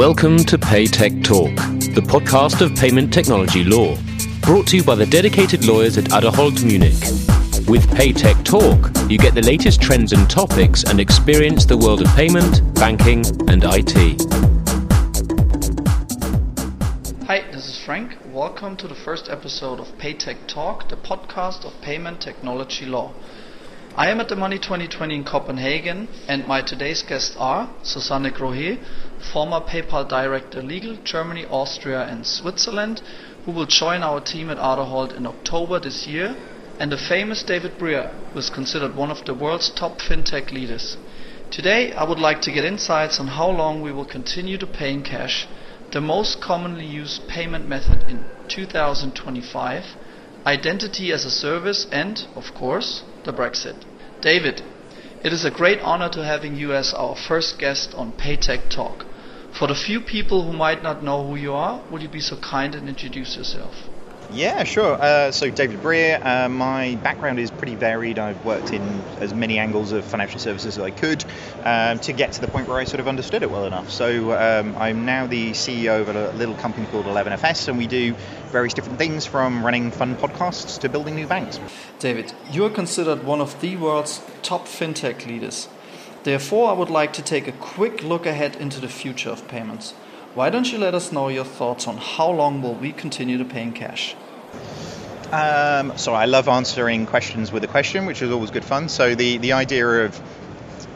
Welcome to PayTech Talk, the podcast of payment technology law, brought to you by the dedicated lawyers at Adderholt Munich. With PayTech Talk, you get the latest trends and topics and experience the world of payment, banking, and IT. Hi, this is Frank. Welcome to the first episode of PayTech Talk, the podcast of payment technology law. I am at the Money 2020 in Copenhagen, and my today's guests are Susanne Grohe, former PayPal Director Legal, Germany, Austria, and Switzerland, who will join our team at Adderholt in October this year, and the famous David Brear, who is considered one of the world's top fintech leaders. Today, I would like to get insights on how long we will continue to pay in cash, the most commonly used payment method in 2025, identity as a service, and, of course, the Brexit. David, it is a great honor to having you as our first guest on Paytech Talk. For the few people who might not know who you are, would you be so kind and introduce yourself? Yeah, sure. Uh, so, David Brear, uh, my background is pretty varied. I've worked in as many angles of financial services as I could um, to get to the point where I sort of understood it well enough. So, um, I'm now the CEO of a little company called 11FS, and we do various different things from running fun podcasts to building new banks. David, you are considered one of the world's top fintech leaders. Therefore, I would like to take a quick look ahead into the future of payments. Why don't you let us know your thoughts on how long will we continue to pay in cash? Um, so I love answering questions with a question, which is always good fun. So the, the idea of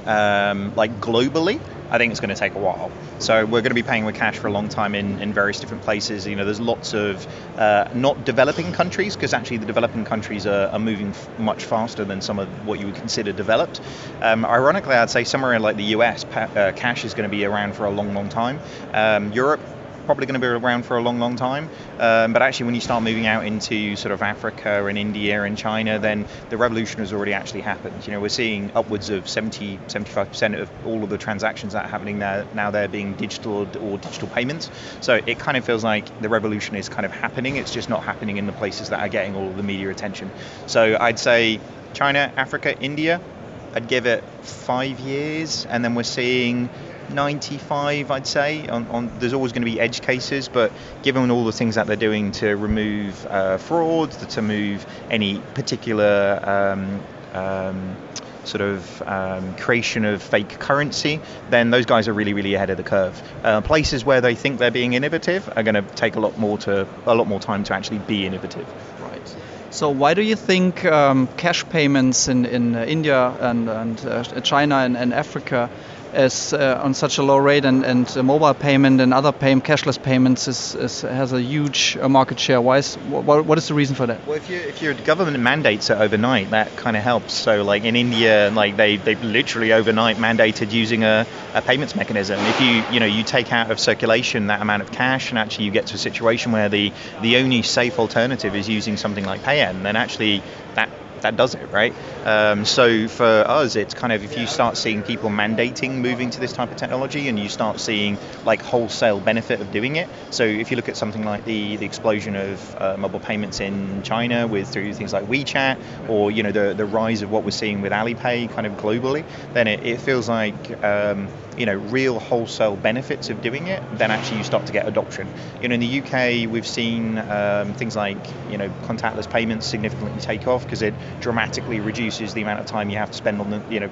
um, like globally, I think it's going to take a while. So we're going to be paying with cash for a long time in, in various different places. You know, there's lots of uh, not developing countries because actually the developing countries are, are moving f- much faster than some of what you would consider developed. Um, ironically, I'd say somewhere in like the US, pa- uh, cash is going to be around for a long, long time. Um, Europe, probably going to be around for a long, long time. Um, but actually, when you start moving out into sort of Africa and India and China, then the revolution has already actually happened. You know, we're seeing upwards of 70, 75% of all of the transactions that are happening there now they're being digital or digital payments. So it kind of feels like the revolution is kind of happening. It's just not happening in the places that are getting all of the media attention. So I'd say China, Africa, India. I'd give it five years, and then we're seeing 95, I'd say. On, on, there's always going to be edge cases, but given all the things that they're doing to remove uh, fraud, to move any particular um, um, sort of um, creation of fake currency, then those guys are really, really ahead of the curve. Uh, places where they think they're being innovative are going to take a lot more to a lot more time to actually be innovative. Right. So why do you think um, cash payments in, in India and, and uh, China and, and Africa is uh, on such a low rate, and, and mobile payment and other pay cashless payments is, is has a huge uh, market share. Why is, what, what is the reason for that? Well, if, you, if your government mandates it overnight, that kind of helps. So, like in India, like they they literally overnight mandated using a, a payments mechanism. If you you know you take out of circulation that amount of cash, and actually you get to a situation where the the only safe alternative is using something like Paytm, then actually that that does it, right? Um, so for us, it's kind of if you start seeing people mandating moving to this type of technology, and you start seeing like wholesale benefit of doing it. So if you look at something like the the explosion of uh, mobile payments in China with through things like WeChat, or you know the the rise of what we're seeing with Alipay kind of globally, then it, it feels like um, you know real wholesale benefits of doing it, then actually you start to get adoption. You know, in the UK, we've seen um, things like you know contactless payments significantly take off because it dramatically reduces the amount of time you have to spend on the you know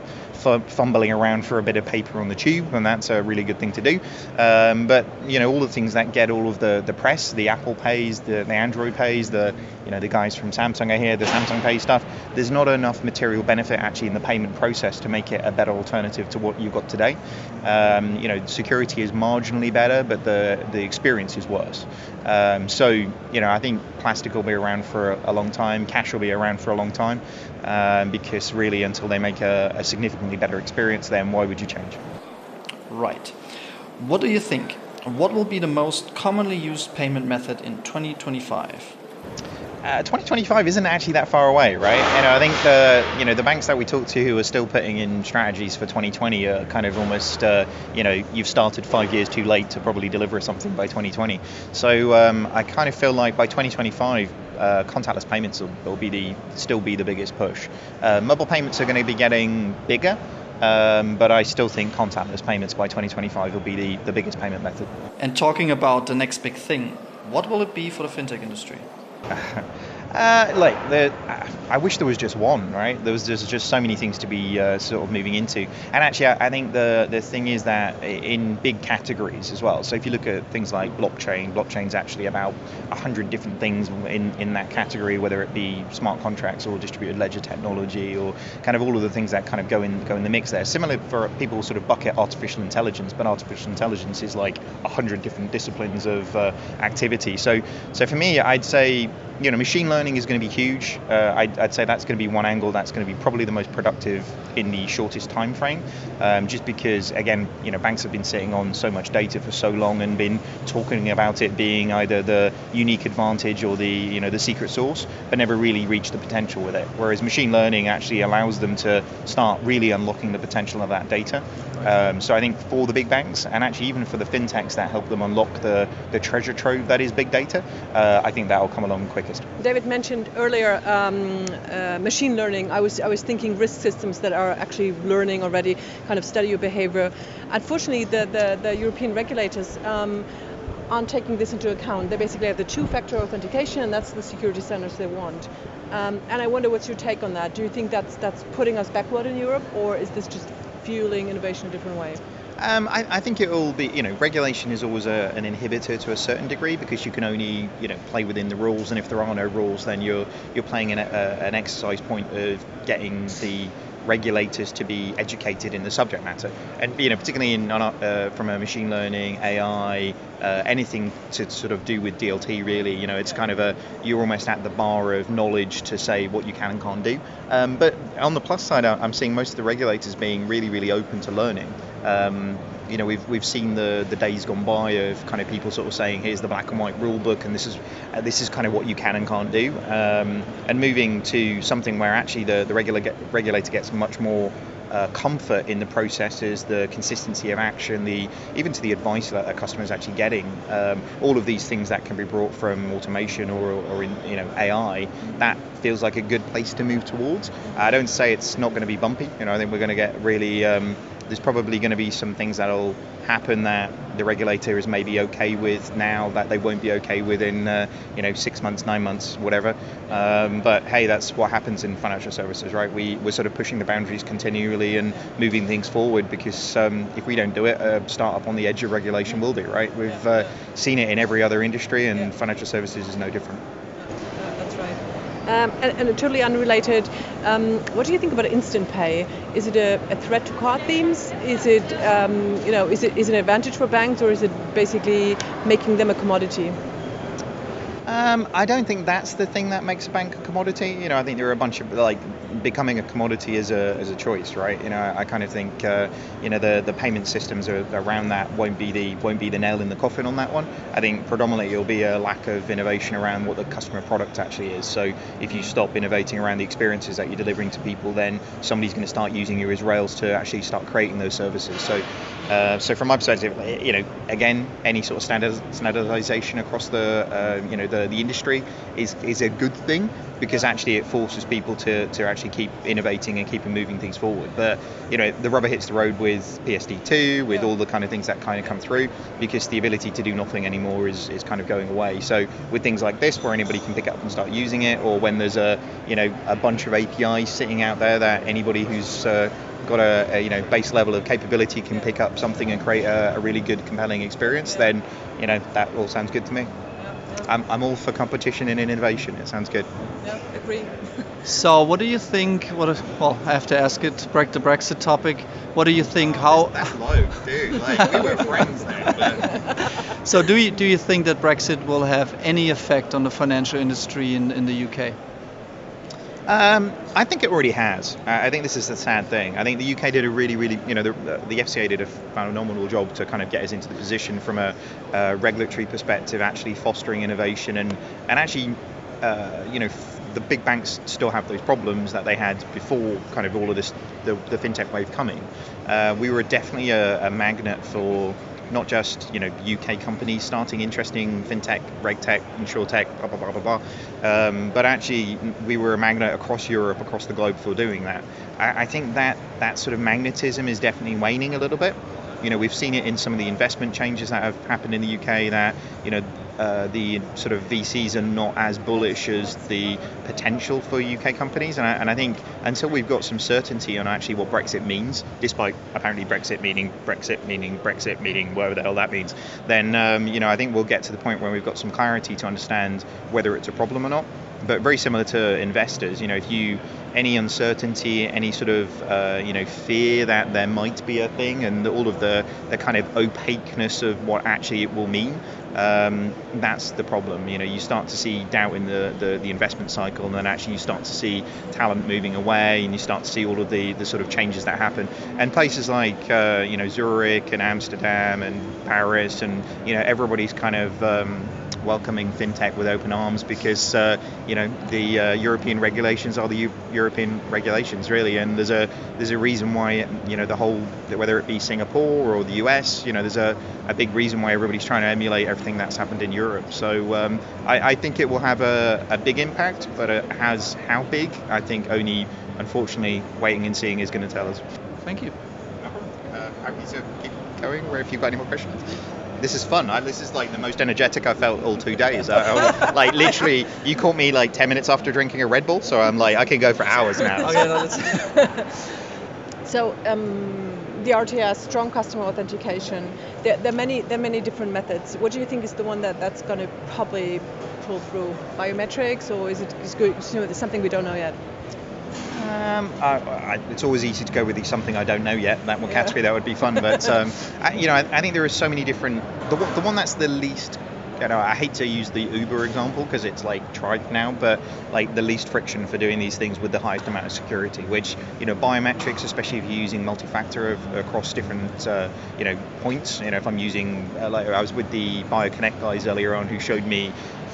fumbling around for a bit of paper on the tube, and that's a really good thing to do. Um, but you know all the things that get all of the the press, the Apple Pays, the, the Android Pays, the you know the guys from Samsung are here, the Samsung Pay stuff. There's not enough material benefit actually in the payment process to make it a better alternative to what you've got today. Um, you know, security is marginally better, but the the experience is worse. Um, so you know, I think plastic will be around for a, a long time, cash will be around for a long time, um, because really until they make a, a significantly better experience, then why would you change? Right. What do you think? What will be the most commonly used payment method in 2025? Uh, 2025 isn't actually that far away, right? You know, I think the you know the banks that we talk to who are still putting in strategies for 2020 are kind of almost uh, you know you've started five years too late to probably deliver something by 2020. So um, I kind of feel like by 2025 uh, contactless payments will, will, be the still be the biggest push. Uh, mobile payments are going to be getting bigger Um, but I still think contactless payments by 2025 will be the, the biggest payment method. And talking about the next big thing, what will it be for the fintech industry? Uh, like the, I wish there was just one, right? There was there's just so many things to be uh, sort of moving into, and actually, I, I, think the the thing is that in big categories as well. So if you look at things like blockchain, blockchain's actually about hundred different things in in that category, whether it be smart contracts or distributed ledger technology or kind of all of the things that kind of go in go in the mix there. Similar for people sort of bucket artificial intelligence, but artificial intelligence is like hundred different disciplines of uh, activity. So so for me, I'd say you know, machine learning is going to be huge. Uh, I'd, I'd, say that's going to be one angle that's going to be probably the most productive in the shortest time frame, um, just because again, you know, banks have been sitting on so much data for so long and been talking about it being either the unique advantage or the you know the secret sauce, but never really reached the potential with it. Whereas machine learning actually allows them to start really unlocking the potential of that data. Um, so I think for the big banks and actually even for the fintechs that help them unlock the, the treasure trove that is big data, uh, I think that will come along quicker. David mentioned earlier um, uh, machine learning. I was I was thinking risk systems that are actually learning already, kind of study your behavior. Unfortunately, the the, the European regulators. Um, aren't taking this into account. They basically have the two-factor authentication, and that's the security standards they want. Um, and I wonder what's your take on that. Do you think that's that's putting us backward in Europe, or is this just fueling innovation in a different way? Um, I, I, think it will be, you know, regulation is always a, an inhibitor to a certain degree because you can only, you know, play within the rules, and if there are no rules, then you're you're playing an, a, an exercise point of getting the regulators to be educated in the subject matter, and you know, particularly in uh, from a machine learning, AI, uh, anything to sort of do with DLT. Really, you know, it's kind of a you're almost at the bar of knowledge to say what you can and can't do. Um, but on the plus side, I'm seeing most of the regulators being really, really open to learning. Um, you know, we've we've seen the the days gone by of kind of people sort of saying, here's the black and white rule book, and this is uh, this is kind of what you can and can't do, um, and moving to something where actually the the regular get, regulator gets much more uh, comfort in the processes, the consistency of action, the even to the advice that a customer is actually getting. Um, all of these things that can be brought from automation or, or in you know AI, that feels like a good place to move towards. I don't say it's not going to be bumpy. You know, I think we're going to get really um, there's probably going to be some things that'll happen that the regulator is maybe okay with now that they won't be okay with in uh, you know six months, nine months, whatever. Um, but hey, that's what happens in financial services, right? We we're sort of pushing the boundaries continually and moving things forward because um, if we don't do it, a startup on the edge of regulation will be, right? We've uh, seen it in every other industry, and financial services is no different. Um, and, and, totally unrelated, um, what do you think about instant pay? Is it a, a threat to card schemes? Is it, um, you know, is it is it an advantage for banks, or is it basically making them a commodity? Um, I don't think that's the thing that makes a bank a commodity. You know, I think there are a bunch of like becoming a commodity as a, as a choice, right? You know, I, I kind of think uh, you know the, the payment systems are, around that won't be the won't be the nail in the coffin on that one. I think predominantly it'll be a lack of innovation around what the customer product actually is. So if you stop innovating around the experiences that you're delivering to people, then somebody's going to start using you as rails to actually start creating those services. So uh, so from my perspective, you know, again, any sort of standard, standardization across the, uh, you know, the, the industry is, is a good thing because actually it forces people to, to actually keep innovating and keeping moving things forward. But, you know, the rubber hits the road with PSD2, with all the kind of things that kind of come through because the ability to do nothing anymore is, is kind of going away. So with things like this where anybody can pick up and start using it or when there's a, you know, a bunch of APIs sitting out there that anybody who's uh, got a, a, you know base level of capability can pick up something and create a, a, really good compelling experience then you know that all sounds good to me I'm, I'm all for competition and innovation. It sounds good. Yeah agree. So what do you think what well I have to ask it break the Brexit topic. What do you think how that's low dude. Like we were friends then so do you do you think that Brexit will have any effect on the financial industry in, in the UK um, I think it already has. I think this is the sad thing. I think the UK did a really, really, you know, the, the FCA did a phenomenal job to kind of get us into the position from a, a regulatory perspective, actually fostering innovation and and actually, uh, you know, the big banks still have those problems that they had before kind of all of this the, the fintech wave coming. Uh, we were definitely a, a magnet for not just you know UK companies starting interesting fintech, regtech, insurtech, blah blah blah blah blah, um, but actually we were a magnet across Europe, across the globe for doing that. I, I think that that sort of magnetism is definitely waning a little bit. You know, we've seen it in some of the investment changes that have happened in the UK. That you know, uh, the sort of VCs are not as bullish as the potential for UK companies. And I, and I, think until we've got some certainty on actually what Brexit means, despite apparently Brexit meaning Brexit meaning Brexit meaning whatever the hell that means, then um, you know I think we'll get to the point where we've got some clarity to understand whether it's a problem or not but very similar to investors. You know, if you any uncertainty, any sort of uh, you know fear that there might be a thing, and all of the the kind of opaqueness of what actually it will mean, um, that's the problem. You know, you start to see doubt in the, the, the investment cycle, and then actually you start to see talent moving away, and you start to see all of the, the sort of changes that happen. And places like uh, you know Zurich and Amsterdam and Paris, and you know everybody's kind of um, welcoming fintech with open arms because uh, you know the uh, European regulations are the U- European regulations really, and there's a there's a reason why you know the whole whether it be Singapore or the US, you know there's a, a big reason why everybody's trying to emulate everything that's happened in Europe. So um, I, I, think it will have a, a big impact, but it has how big? I think only unfortunately waiting and seeing is going to tell us. Thank you. Uh, happy to keep going. Where if you've got any more questions this is fun. I, this is like the most energetic I felt all two days. I, I, like literally, you caught me like 10 minutes after drinking a Red Bull, so I'm like, I can go for hours now. okay, no, so um, the RTS, strong customer authentication. There, there, are many, there are many different methods. What do you think is the one that that's going to probably pull through? Biometrics, or is it is good, you know, something we don't know yet? Um, I, I, it's always easy to go with something I don't know yet. That one yeah. category that would be fun, but um, I, you know, I, think there are so many different. The, the one that's the least I hate to use the Uber example because it's like tried now, but like the least friction for doing these things with the highest amount of security, which, you know, biometrics, especially if you're using multi-factor across different, uh, you know, points. You know, if I'm using, uh, like I was with the BioConnect guys earlier on who showed me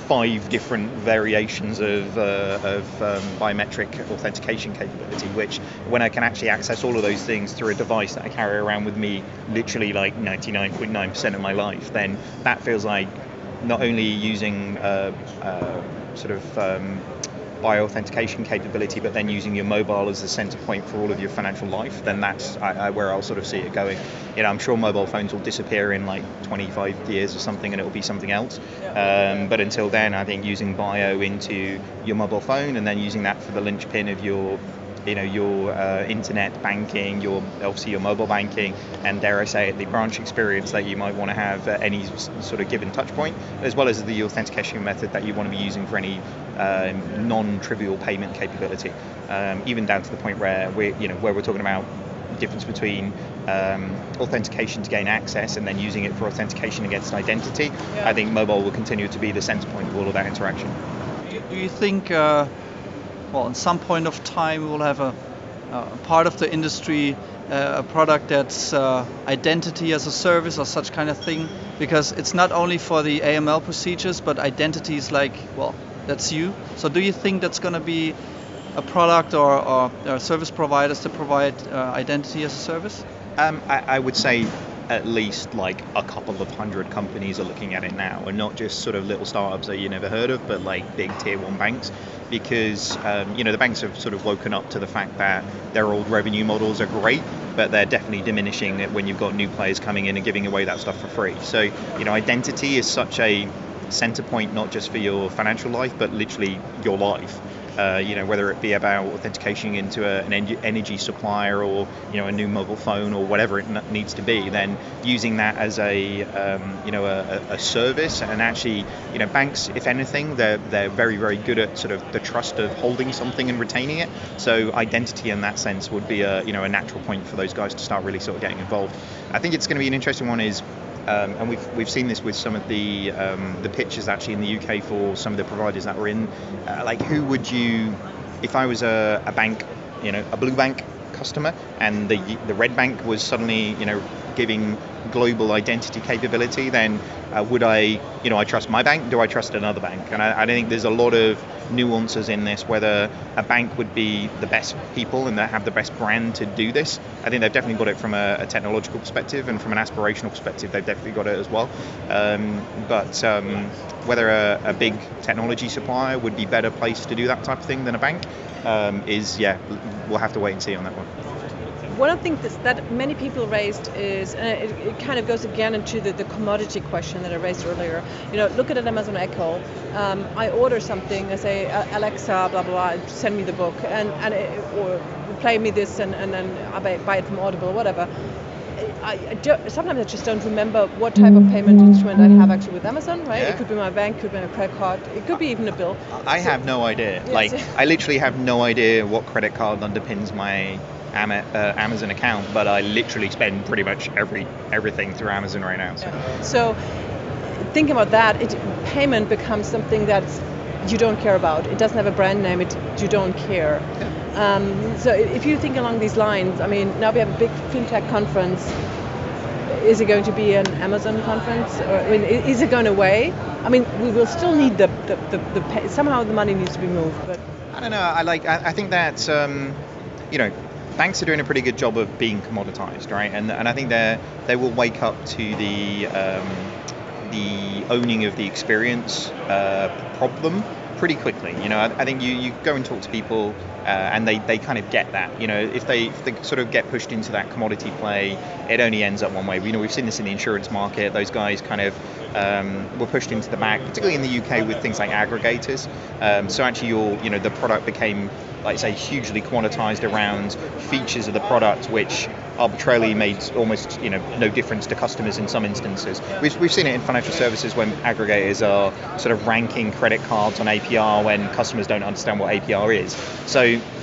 five different variations of, uh, of um, biometric authentication capability, which when I can actually access all of those things through a device that I carry around with me literally like 99.9% of my life, then that feels like not only using uh, uh, sort of um, authentication capability, but then using your mobile as the center point for all of your financial life, then that's I, I, where I'll sort of see it going. You know, I'm sure mobile phones will disappear in like 25 years or something, and it will be something else. Um, but until then, I think using bio into your mobile phone and then using that for the linchpin of your you know your uh, internet banking, your obviously your mobile banking, and dare I say it, the branch experience that you might want to have at any sort of given touch point, as well as the authentication method that you want to be using for any um, non-trivial payment capability, um, even down to the point where we you know where we're talking about the difference between um, authentication to gain access and then using it for authentication against identity. Yeah. I think mobile will continue to be the center point of all of that interaction. Do you think? Uh well, at some point of time, we'll have a, a part of the industry, uh, a product that's uh, identity as a service or such kind of thing, because it's not only for the AML procedures, but identity is like, well, that's you. So, do you think that's going to be a product or, or, or, service providers to provide uh, identity as a service? Um, I, I would say at least like a couple of hundred companies are looking at it now, and not just sort of little startups that you never heard of, but like big tier one banks, because um, you know the banks have sort of woken up to the fact that their old revenue models are great, but they're definitely diminishing it when you've got new players coming in and giving away that stuff for free. So you know identity is such a center point not just for your financial life, but literally your life uh, you know, whether it be about authentication into a, an energy supplier or you know a new mobile phone or whatever it needs to be, then using that as a um, you know a, a, service and actually you know banks, if anything, they're they're very very good at sort of the trust of holding something and retaining it. So identity in that sense would be a you know a natural point for those guys to start really sort of getting involved. I think it's going to be an interesting one is um, and we've we've seen this with some of the um, the pitches actually in the UK for some of the providers that were in. Uh, like, who would you, if I was a, a bank, you know, a blue bank customer, and the the red bank was suddenly, you know, giving global identity capability, then uh, would I, you know, I trust my bank? Do I trust another bank? And I, I think there's a lot of nuances in this. Whether a bank would be the best people and that have the best brand to do this. I think they've definitely got it from a, a technological perspective and from an aspirational perspective. They've definitely got it as well. Um, but um, whether a, a, big technology supplier would be better placed to do that type of thing than a bank um, is, yeah, we'll have to wait and see on that one one of the things that many people raised is, uh, it, it, kind of goes again into the, the, commodity question that I raised earlier. You know, look at an Amazon Echo. Um, I order something, I say, Alexa, blah, blah, blah, send me the book, and, and it, or play me this, and, and then I buy, buy it from Audible, whatever. I, I sometimes I just don't remember what type of payment instrument I have actually with Amazon, right? Yeah. It could be my bank, could be my credit card, it could be even a bill. I so, have no idea. Yes. Like, I literally have no idea what credit card underpins my uh, Amazon account, but I literally spend pretty much every everything through Amazon right now. So, yeah. so think about that. It, payment becomes something that you don't care about. It doesn't have a brand name. It you don't care. Yeah. Um, so if you think along these lines, I mean, now we have a big fintech conference. Is it going to be an Amazon conference, or I mean, is it going away? I mean, we will still need the the, the, the pay, somehow the money needs to be moved, but. I don't know. I like. I, I think that um, you know banks are doing a pretty good job of being commoditized, right? And and I think they they will wake up to the um, the owning of the experience uh, problem pretty quickly. You know, I, I, think you, you go and talk to people uh, and they, they kind of get that. You know, if they, if they sort of get pushed into that commodity play, it only ends up one way. You know, we've seen this in the insurance market. Those guys kind of um, were pushed into the back, particularly in the UK with things like aggregators. Um, so actually, your you know the product became like say, hugely quantized around features of the product, which arbitrarily made almost you know no difference to customers in some instances. We've, we've seen it in financial services when aggregators are sort of ranking credit cards on APR when customers don't understand what APR is. So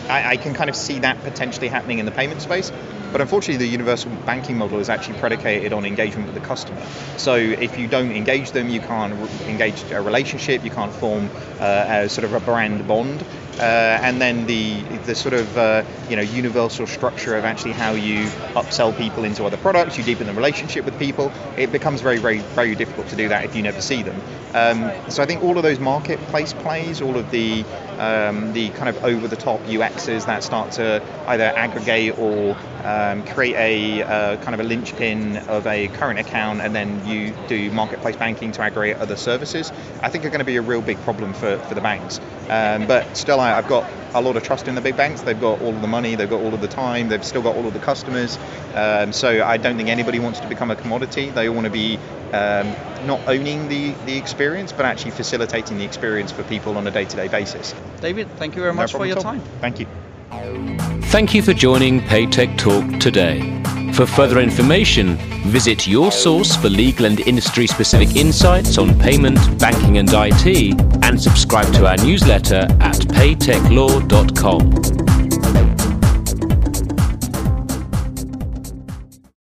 I, I can kind of see that potentially happening in the payment space. But unfortunately, the universal banking model is actually predicated on engagement with the customer. So if you don't engage them, you can't engage a relationship, you can't form uh, a sort of a brand bond. Uh, and then the the sort of uh, you know universal structure of actually how you upsell people into other products, you deepen the relationship with people. It becomes very very very difficult to do that if you never see them. Um, so I think all of those marketplace plays, all of the um, the kind of over the top UXs that start to either aggregate or um, create a uh, kind of a linchpin of a current account and then you do marketplace banking to aggregate other services, I think are going to be a real big problem for, for the banks. Um, but still, I, I've got a lot of trust in the big banks. They've got all of the money, they've got all of the time, they've still got all of the customers. Um, so I don't think anybody wants to become a commodity. They want to be um, not owning the, the experience, but actually facilitating the experience for people on a day to day basis. David, thank you very much for your time. Thank you. Thank you for joining Paytech Talk today. For further information, visit your source for legal and industry specific insights on payment, banking, and IT, and subscribe to our newsletter at paytechlaw.com.